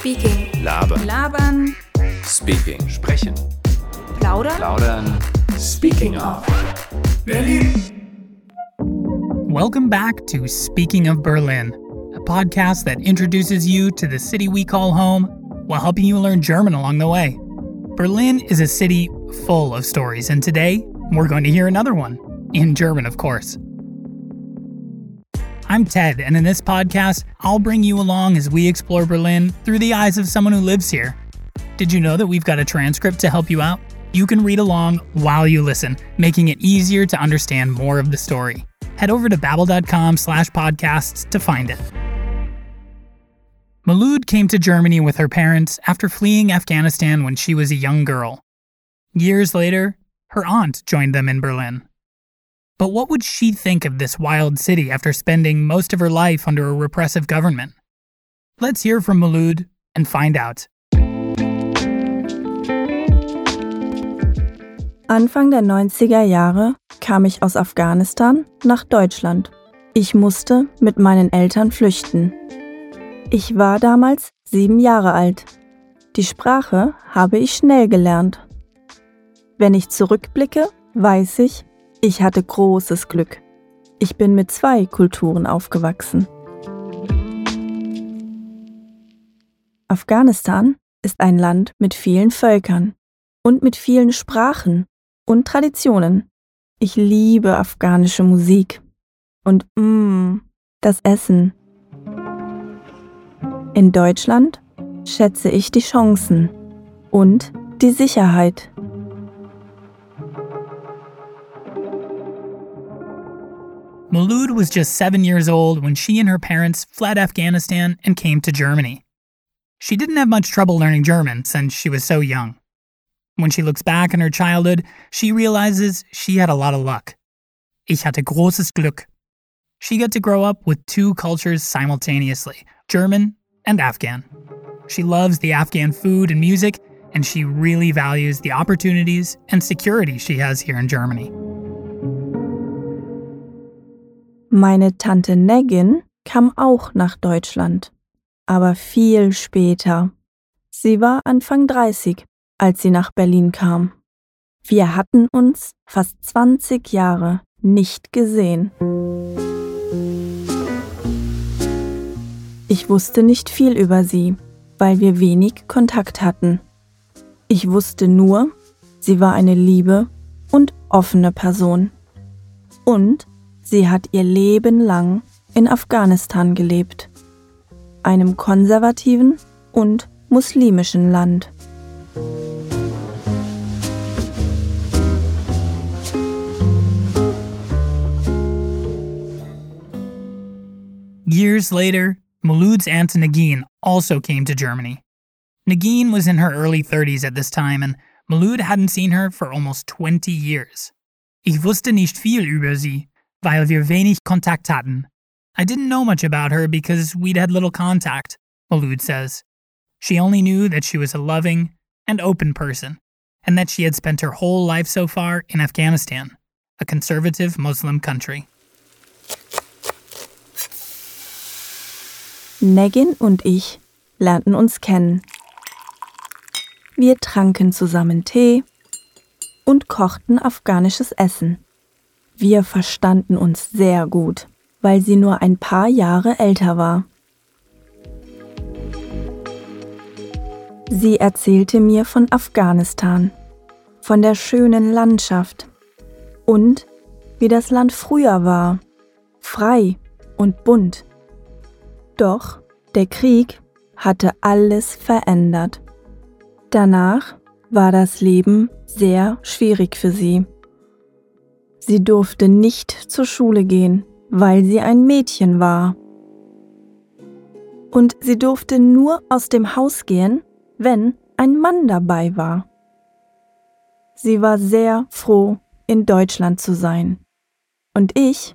Speaking. Labern. Labern. Speaking. Sprechen. Plaudern. Plaudern. Speaking of. Berlin. Welcome back to Speaking of Berlin, a podcast that introduces you to the city we call home while helping you learn German along the way. Berlin is a city full of stories, and today we're going to hear another one, in German, of course. I'm Ted, and in this podcast, I'll bring you along as we explore Berlin through the eyes of someone who lives here. Did you know that we've got a transcript to help you out? You can read along while you listen, making it easier to understand more of the story. Head over to babbel.com slash podcasts to find it. Moulud came to Germany with her parents after fleeing Afghanistan when she was a young girl. Years later, her aunt joined them in Berlin. But what would she think of this wild city after spending most of her life under a repressive government? Let's hear from Moulud and find out. Anfang der 90er Jahre kam ich aus Afghanistan nach Deutschland. Ich musste mit meinen Eltern flüchten. Ich war damals sieben Jahre alt. Die Sprache habe ich schnell gelernt. Wenn ich zurückblicke, weiß ich, ich hatte großes Glück. Ich bin mit zwei Kulturen aufgewachsen. Afghanistan ist ein Land mit vielen Völkern und mit vielen Sprachen und Traditionen. Ich liebe afghanische Musik und mmm, das Essen. In Deutschland schätze ich die Chancen und die Sicherheit. Moulud was just seven years old when she and her parents fled Afghanistan and came to Germany. She didn't have much trouble learning German since she was so young. When she looks back on her childhood, she realizes she had a lot of luck. Ich hatte großes Glück. She got to grow up with two cultures simultaneously German and Afghan. She loves the Afghan food and music, and she really values the opportunities and security she has here in Germany. Meine Tante Neggin kam auch nach Deutschland, aber viel später. Sie war Anfang 30, als sie nach Berlin kam. Wir hatten uns fast 20 Jahre nicht gesehen. Ich wusste nicht viel über sie, weil wir wenig Kontakt hatten. Ich wusste nur, sie war eine liebe und offene Person. Und Sie hat ihr Leben lang in Afghanistan gelebt, einem konservativen und muslimischen Land. Years later, Malud's aunt Nagin also came to Germany. Nagin was in her early 30s at this time, and Malud hadn't seen her for almost 20 years. Ich wusste nicht viel über sie, weil wir wenig Kontakt hatten. I didn't know much about her because we'd had little contact, Moulud says. She only knew that she was a loving and open person, and that she had spent her whole life so far in Afghanistan, a conservative Muslim country. Negin und ich lernten uns kennen. Wir tranken zusammen Tee und kochten afghanisches Essen. Wir verstanden uns sehr gut, weil sie nur ein paar Jahre älter war. Sie erzählte mir von Afghanistan, von der schönen Landschaft und wie das Land früher war, frei und bunt. Doch der Krieg hatte alles verändert. Danach war das Leben sehr schwierig für sie. Sie durfte nicht zur Schule gehen, weil sie ein Mädchen war. Und sie durfte nur aus dem Haus gehen, wenn ein Mann dabei war. Sie war sehr froh, in Deutschland zu sein. Und ich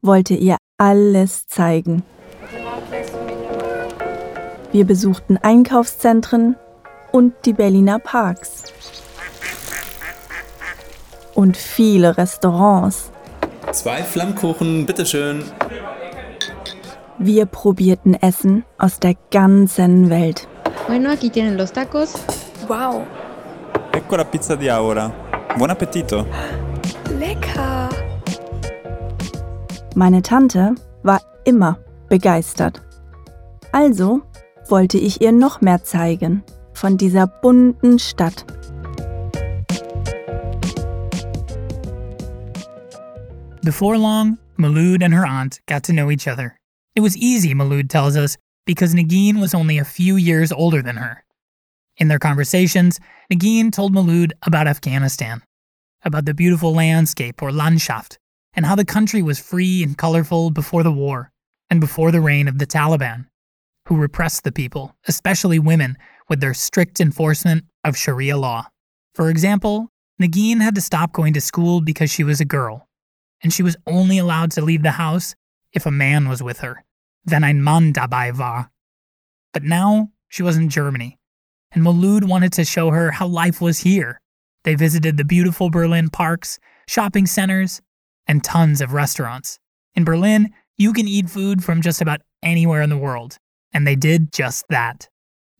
wollte ihr alles zeigen. Wir besuchten Einkaufszentren und die Berliner Parks und viele Restaurants. Zwei Flammkuchen, bitteschön. Wir probierten Essen aus der ganzen Welt. Bueno, aquí tienen los tacos. Wow, Ecco la pizza di Aura. Buon appetito. lecker. Meine Tante war immer begeistert. Also wollte ich ihr noch mehr zeigen von dieser bunten Stadt. Before long, Moulud and her aunt got to know each other. It was easy, Moulud tells us, because Negin was only a few years older than her. In their conversations, Negin told Moulud about Afghanistan, about the beautiful landscape or Landschaft, and how the country was free and colorful before the war and before the reign of the Taliban, who repressed the people, especially women, with their strict enforcement of Sharia law. For example, Negin had to stop going to school because she was a girl, and she was only allowed to leave the house if a man was with her. Then ein Mann dabei war. But now she was in Germany, and Moulud wanted to show her how life was here. They visited the beautiful Berlin parks, shopping centers, and tons of restaurants. In Berlin, you can eat food from just about anywhere in the world, and they did just that.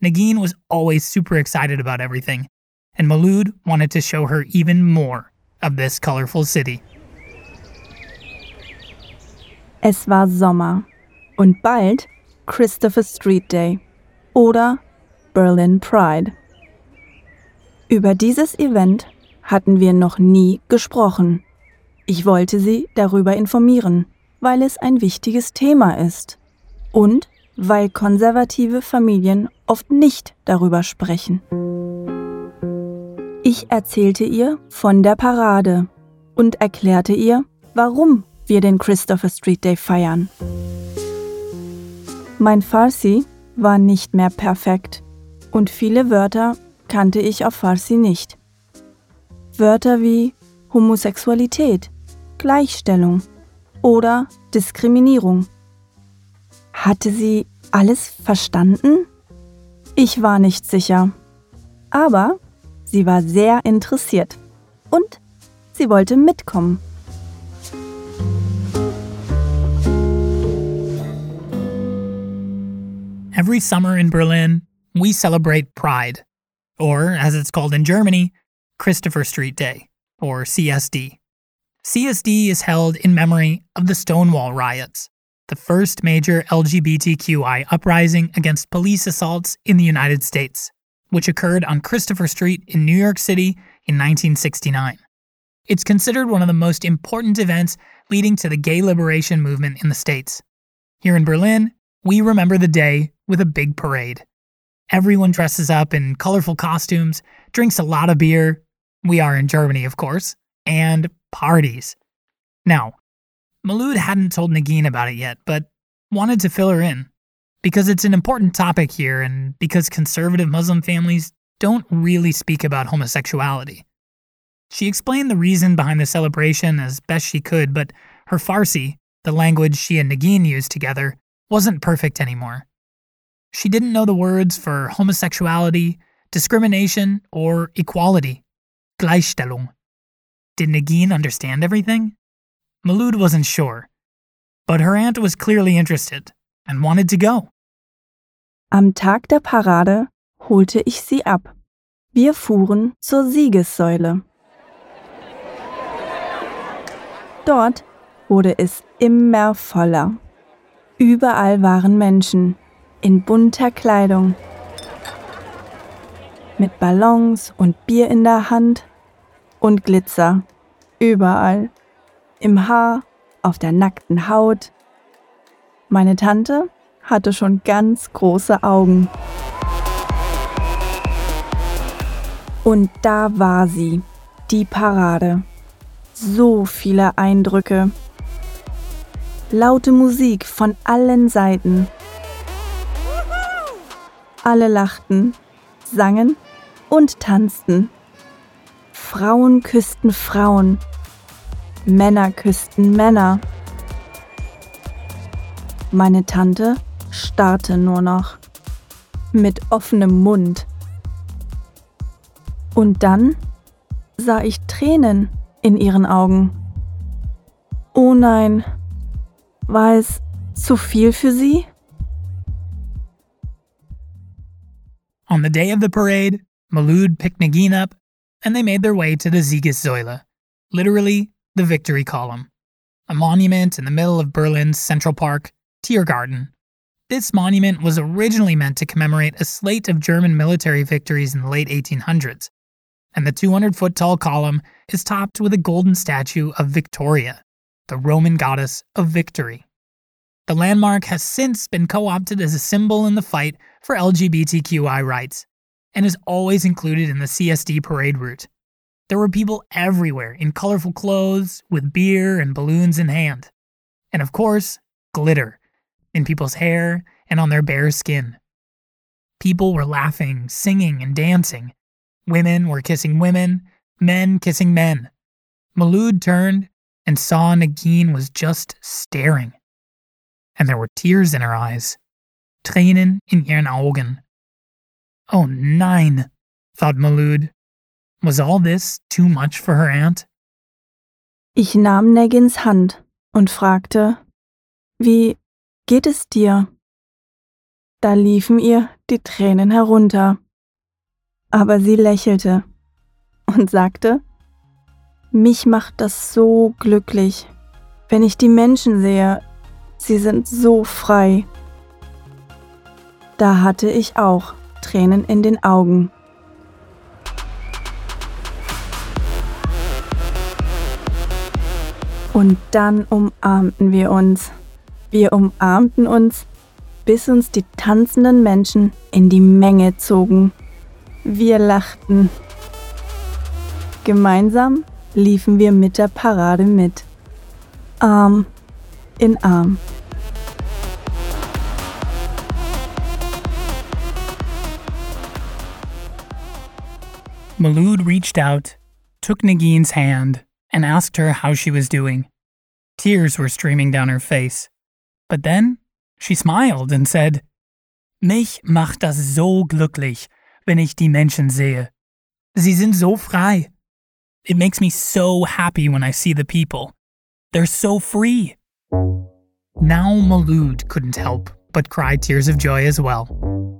Negin was always super excited about everything, and Moulud wanted to show her even more of this colorful city. Es war Sommer und bald Christopher Street Day oder Berlin Pride. Über dieses Event hatten wir noch nie gesprochen. Ich wollte sie darüber informieren, weil es ein wichtiges Thema ist und weil konservative Familien oft nicht darüber sprechen. Ich erzählte ihr von der Parade und erklärte ihr, warum wir den Christopher Street Day feiern. Mein Farsi war nicht mehr perfekt und viele Wörter kannte ich auf Farsi nicht. Wörter wie Homosexualität, Gleichstellung oder Diskriminierung. Hatte sie alles verstanden? Ich war nicht sicher. Aber sie war sehr interessiert und sie wollte mitkommen. Every summer in Berlin, we celebrate Pride, or as it's called in Germany, Christopher Street Day, or CSD. CSD is held in memory of the Stonewall riots, the first major LGBTQI uprising against police assaults in the United States, which occurred on Christopher Street in New York City in 1969. It's considered one of the most important events leading to the gay liberation movement in the States. Here in Berlin, we remember the day with a big parade. Everyone dresses up in colorful costumes, drinks a lot of beer. We are in Germany, of course, and parties. Now, Moulud hadn't told Negin about it yet, but wanted to fill her in. Because it's an important topic here, and because conservative Muslim families don't really speak about homosexuality. She explained the reason behind the celebration as best she could, but her Farsi, the language she and Negin used together, wasn't perfect anymore. She didn't know the words for homosexuality, discrimination, or equality. Gleichstellung. Did Negin understand everything? Moulud wasn't sure. But her aunt was clearly interested and wanted to go. Am Tag der Parade holte ich sie ab. Wir fuhren zur Siegessäule. Dort wurde es immer voller. Überall waren Menschen in bunter Kleidung. Mit Ballons und Bier in der Hand und Glitzer. Überall. Im Haar, auf der nackten Haut. Meine Tante hatte schon ganz große Augen. Und da war sie, die Parade. So viele Eindrücke. Laute Musik von allen Seiten. Alle lachten, sangen und tanzten. Frauen küssten Frauen. Männer küssten Männer. Meine Tante starrte nur noch. Mit offenem Mund. Und dann sah ich Tränen in ihren Augen. Oh nein, war es zu viel für sie? On the day of the parade, Moulud picked Negin up and they made their way to the Siegessäule, literally the victory column, a monument in the middle of Berlin's Central Park, Tiergarten. This monument was originally meant to commemorate a slate of German military victories in the late 1800s, and the 200 foot tall column is topped with a golden statue of Victoria, the Roman goddess of victory. The landmark has since been co opted as a symbol in the fight for LGBTQI rights and is always included in the CSD parade route. There were people everywhere in colorful clothes, with beer and balloons in hand. And of course, glitter in people's hair and on their bare skin. People were laughing, singing, and dancing. Women were kissing women, men kissing men. Moulud turned and saw Negin was just staring. And there were tears in her eyes, Tränen in ihren Augen. Oh, nein, thought Malud. Was all this too much for her aunt? Ich nahm Negins Hand und fragte, wie geht es dir? Da liefen ihr die Tränen herunter. Aber sie lächelte und sagte, mich macht das so glücklich, wenn ich die Menschen sehe, sie sind so frei. Da hatte ich auch Tränen in den Augen. Und dann umarmten wir uns. Wir umarmten uns, bis uns die tanzenden Menschen in die Menge zogen. Wir lachten. Gemeinsam liefen wir mit der Parade mit. Arm in um, Arm. Moulud reached out, took Negin's hand, and asked her how she was doing. Tears were streaming down her face. But then she smiled and said, Mich macht das so glücklich, wenn ich die Menschen sehe. Sie sind so frei. It makes me so happy when I see the people. They're so free. Now Moulud couldn't help but cry tears of joy as well.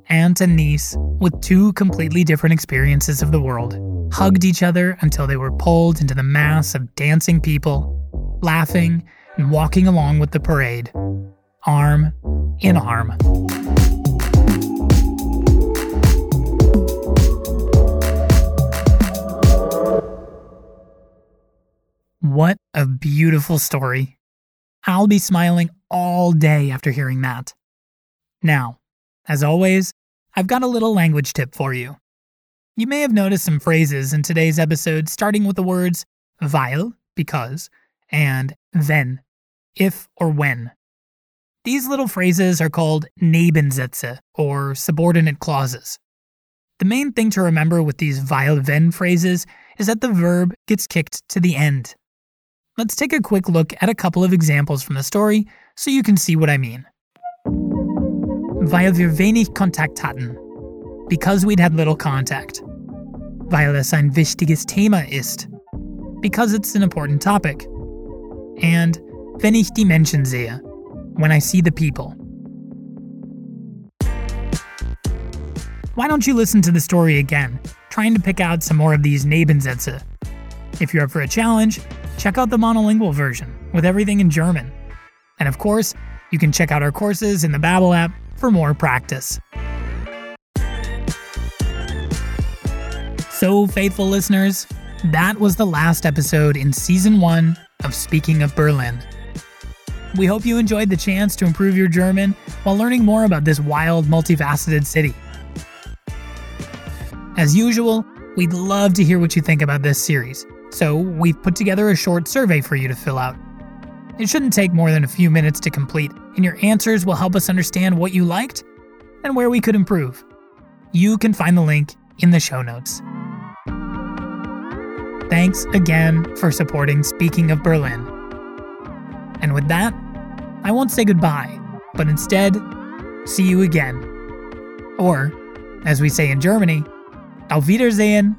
Aunt and niece, with two completely different experiences of the world, hugged each other until they were pulled into the mass of dancing people, laughing and walking along with the parade, arm in arm. What a beautiful story. I'll be smiling all day after hearing that. Now, as always, I've got a little language tip for you. You may have noticed some phrases in today's episode starting with the words weil, because, and then, if or when. These little phrases are called Nebensätze, or subordinate clauses. The main thing to remember with these weil wenn phrases is that the verb gets kicked to the end. Let's take a quick look at a couple of examples from the story so you can see what I mean. Weil wir wenig Kontakt hatten. Because we'd had little contact. Weil es ein wichtiges Thema ist. Because it's an important topic. And wenn ich die Menschen sehe. When I see the people. Why don't you listen to the story again, trying to pick out some more of these Nebensätze? If you're up for a challenge, check out the monolingual version with everything in German. And of course, you can check out our courses in the Babbel app for more practice. So, faithful listeners, that was the last episode in season one of Speaking of Berlin. We hope you enjoyed the chance to improve your German while learning more about this wild, multifaceted city. As usual, we'd love to hear what you think about this series, so we've put together a short survey for you to fill out. It shouldn't take more than a few minutes to complete, and your answers will help us understand what you liked and where we could improve. You can find the link in the show notes. Thanks again for supporting Speaking of Berlin. And with that, I won't say goodbye, but instead, see you again. Or, as we say in Germany, Auf Wiedersehen